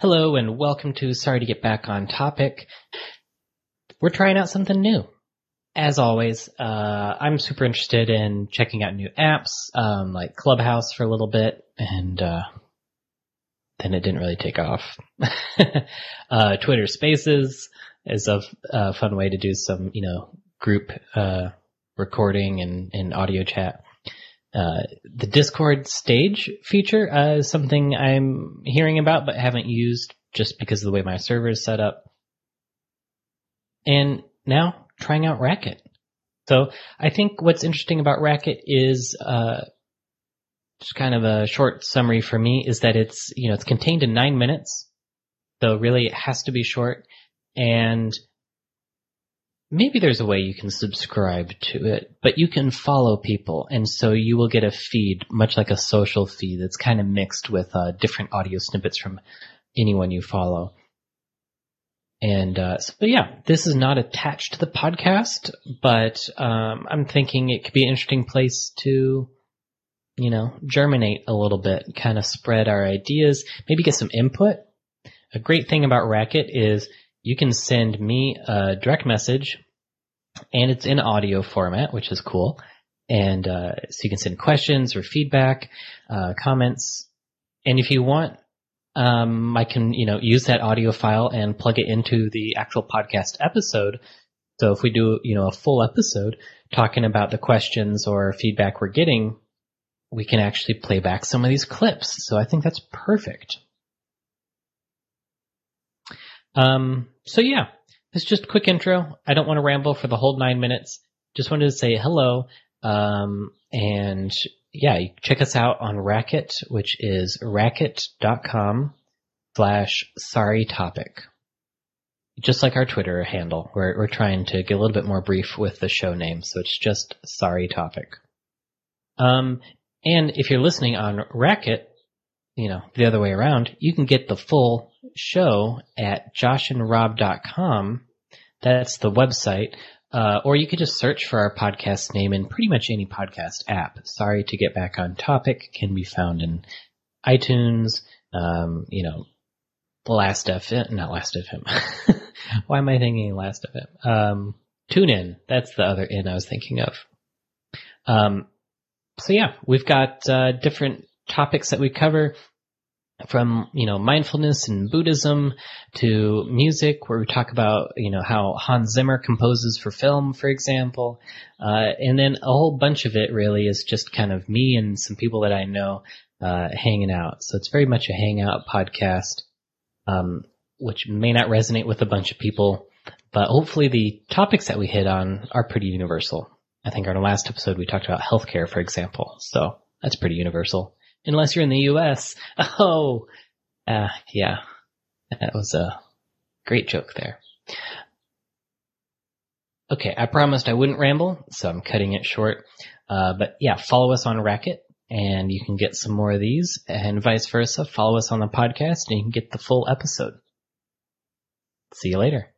Hello and welcome to Sorry to Get Back on Topic. We're trying out something new. As always, uh, I'm super interested in checking out new apps, um, like Clubhouse for a little bit, and uh, then it didn't really take off. uh, Twitter Spaces is a, fun way to do some, you know, group uh, recording and, and audio chat. Uh, the Discord stage feature uh, is something I'm hearing about but haven't used just because of the way my server is set up. And now trying out Racket. So I think what's interesting about Racket is uh, just kind of a short summary for me is that it's you know it's contained in nine minutes, so really it has to be short and maybe there's a way you can subscribe to it, but you can follow people. And so you will get a feed, much like a social feed that's kind of mixed with uh, different audio snippets from anyone you follow. And uh, so, yeah, this is not attached to the podcast, but um, I'm thinking it could be an interesting place to, you know, germinate a little bit, kind of spread our ideas, maybe get some input. A great thing about Racket is you can send me a direct message and it's in audio format, which is cool. And uh, so you can send questions or feedback, uh, comments, and if you want, um, I can you know use that audio file and plug it into the actual podcast episode. So if we do you know a full episode talking about the questions or feedback we're getting, we can actually play back some of these clips. So I think that's perfect. Um, so yeah, it's just a quick intro. I don't want to ramble for the whole nine minutes. Just wanted to say hello. Um, and yeah, check us out on Racket, which is racket.com slash sorry topic. Just like our Twitter handle, we're, we're trying to get a little bit more brief with the show name. So it's just sorry topic. Um, and if you're listening on Racket, you know, the other way around, you can get the full show at joshandrob.com. That's the website. Uh, or you could just search for our podcast name in pretty much any podcast app. Sorry to get back on topic can be found in iTunes, um, you know, Last FM, not Last FM. Why am I thinking Last FM? Um, tune in. That's the other in I was thinking of. Um, so yeah, we've got, uh, different topics that we cover from you know mindfulness and Buddhism to music, where we talk about you know how Hans Zimmer composes for film, for example, uh, and then a whole bunch of it really is just kind of me and some people that I know uh, hanging out. So it's very much a hangout podcast, um, which may not resonate with a bunch of people, but hopefully the topics that we hit on are pretty universal. I think on our last episode we talked about healthcare, for example, so that's pretty universal unless you're in the U.S. Oh, uh, yeah, that was a great joke there. Okay, I promised I wouldn't ramble, so I'm cutting it short. Uh, but yeah, follow us on Racket, and you can get some more of these, and vice versa. Follow us on the podcast, and you can get the full episode. See you later.